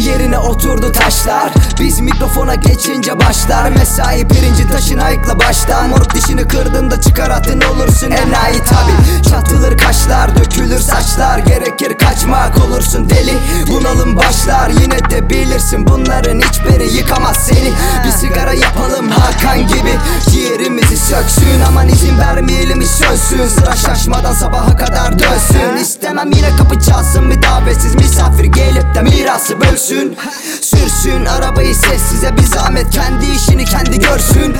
Yerine oturdu taşlar. Biz mikrofona geçince başlar. Mesai pirinci taşın ayıkla baştan. Moruk dişini kırdığında çıkar atın olursun. Enayi tabi. Çatılır kaşlar dökülür saçlar. Gerekir kaçmak olursun deli. Bunalım başlar. Yine de bilirsin Bunların hiçbiri yıkamaz seni vermeyelim hiç sözsün Sıra şaşmadan sabaha kadar dönsün. İstemem yine kapı çalsın bir davetsiz misafir gelip de mirası bölsün. Sürsün arabayı sessize bir zahmet Kendi işini kendi görsün